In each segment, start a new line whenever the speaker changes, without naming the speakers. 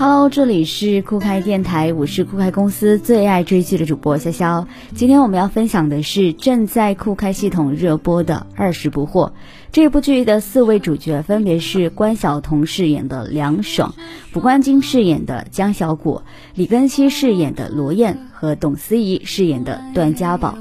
Hello，这里是酷开电台，我是酷开公司最爱追剧的主播潇潇。今天我们要分享的是正在酷开系统热播的《二十不惑》。这部剧的四位主角分别是关晓彤饰演的梁爽、卜冠金饰演的江小果、李根希饰演的罗燕和董思怡饰演的段家宝。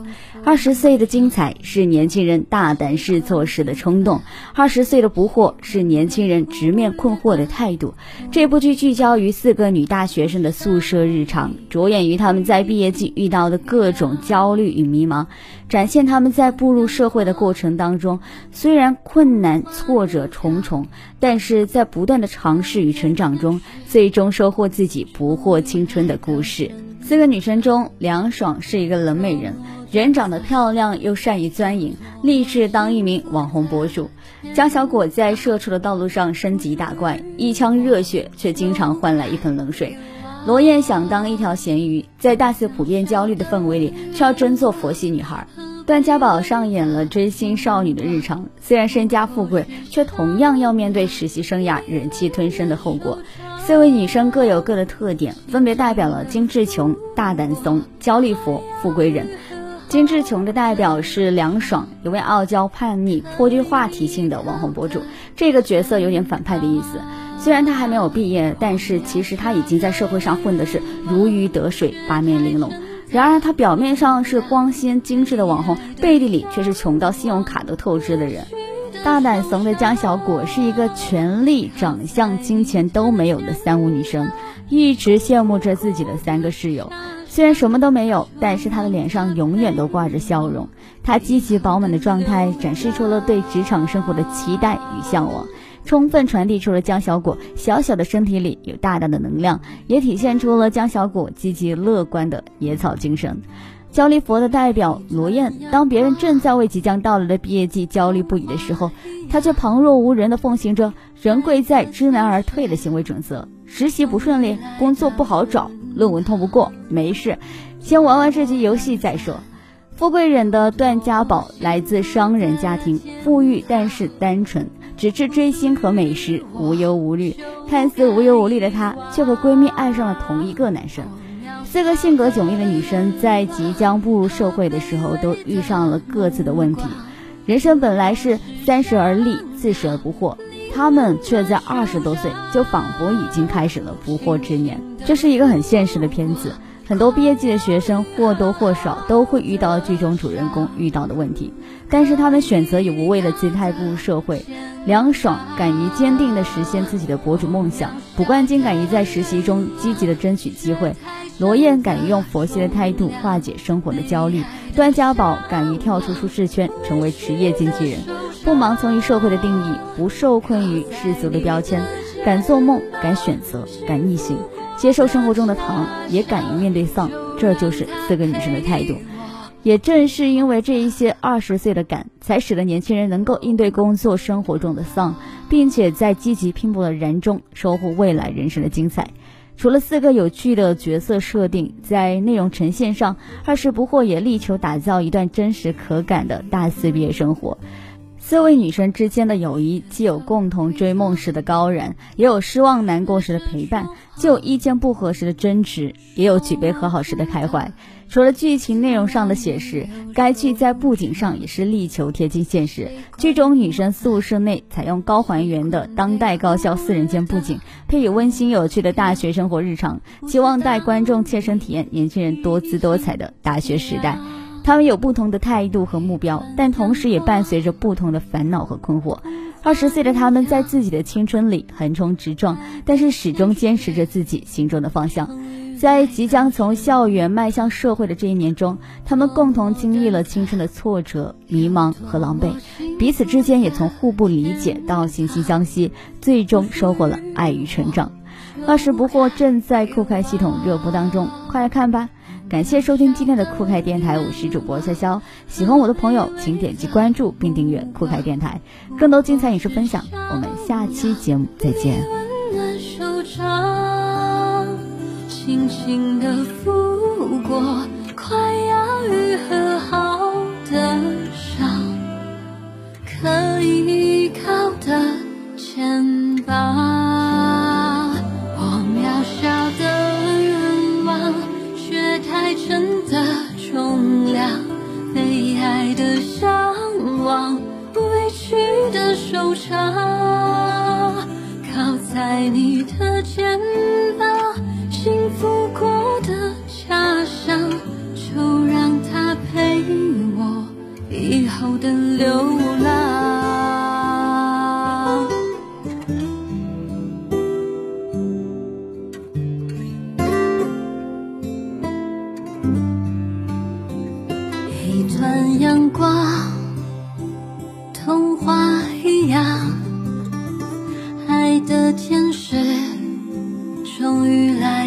二十岁的精彩是年轻人大胆试错时的冲动，二十岁的不惑是年轻人直面困惑的态度。这部剧聚焦于四个女大学生的宿舍日常，着眼于她们在毕业季遇到的各种焦虑与迷茫，展现她们在步入社会的过程当中，虽然困难挫折重重，但是在不断的尝试与成长中，最终收获自己不惑青春的故事。四个女生中，梁爽是一个冷美人。人长得漂亮又善于钻营，立志当一名网红博主。江小果在社畜的道路上升级打怪，一腔热血却经常换来一盆冷水。罗燕想当一条咸鱼，在大肆普遍焦虑的氛围里，却要争做佛系女孩。段家宝上演了追星少女的日常，虽然身家富贵，却同样要面对实习生涯忍气吞声的后果。四位女生各有各的特点，分别代表了精致穷、大胆怂、焦虑佛、富贵人。金志琼的代表是梁爽，一位傲娇叛逆、颇具话题性的网红博主。这个角色有点反派的意思。虽然他还没有毕业，但是其实他已经在社会上混的是如鱼得水、八面玲珑。然而他表面上是光鲜精致的网红，背地里却是穷到信用卡都透支的人。大胆怂的江小果是一个权力、长相、金钱都没有的三无女生，一直羡慕着自己的三个室友。虽然什么都没有，但是他的脸上永远都挂着笑容。他积极饱满的状态展示出了对职场生活的期待与向往，充分传递出了江小果小小的身体里有大大的能量，也体现出了江小果积极乐观的野草精神。焦虑佛的代表罗燕，当别人正在为即将到来的毕业季焦虑不已的时候，他却旁若无人的奉行着“人贵在知难而退”的行为准则。实习不顺利，工作不好找。论文通不过，没事，先玩玩这局游戏再说。富贵人的段家宝来自商人家庭，富裕但是单纯，只知追星和美食，无忧无虑。看似无忧无虑的她，却和闺蜜爱上了同一个男生。四个性格迥异的女生在即将步入社会的时候，都遇上了各自的问题。人生本来是三十而立，四十而不惑。他们却在二十多岁就仿佛已经开始了不惑之年，这是一个很现实的片子。很多毕业季的学生或多或少都会遇到剧中主人公遇到的问题，但是他们选择以无畏的姿态步入社会。梁爽敢于坚定地实现自己的博主梦想，卜冠金敢于在实习中积极地争取机会，罗燕敢于用佛系的态度化解生活的焦虑，段家宝敢于跳出舒适圈，成为职业经纪人。不盲从于社会的定义，不受困于世俗的标签，敢做梦，敢选择，敢逆行，接受生活中的糖，也敢于面对丧。这就是四个女生的态度。也正是因为这一些二十岁的敢，才使得年轻人能够应对工作生活中的丧，并且在积极拼搏的人中收获未来人生的精彩。除了四个有趣的角色设定，在内容呈现上，二十不惑也力求打造一段真实可感的大四毕业生活。四位女生之间的友谊，既有共同追梦时的高燃，也有失望难过时的陪伴；既有意见不合时的争执，也有举杯和好时的开怀。除了剧情内容上的写实，该剧在布景上也是力求贴近现实。剧中女生宿舍内采用高还原的当代高校四人间布景，配以温馨有趣的大学生活日常，希望带观众切身体验年轻人多姿多彩的大学时代。他们有不同的态度和目标，但同时也伴随着不同的烦恼和困惑。二十岁的他们在自己的青春里横冲直撞，但是始终坚持着自己心中的方向。在即将从校园迈向社会的这一年中，他们共同经历了青春的挫折、迷茫和狼狈，彼此之间也从互不理解到惺惺相惜，最终收获了爱与成长。二十不惑正在酷开系统热播当中，快来看吧！感谢收听今天的酷开电台，我是主播潇潇。喜欢我的朋友，请点击关注并订阅酷开电台，更多精彩影视分享。我们下期节目再见。轻轻的拂过，快要愈合好的伤，可以靠的的天使终于来。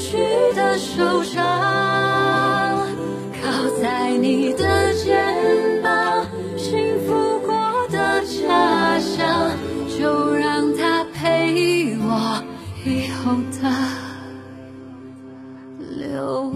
去的手掌靠在你的肩膀幸福过的家乡就让它陪我以后的流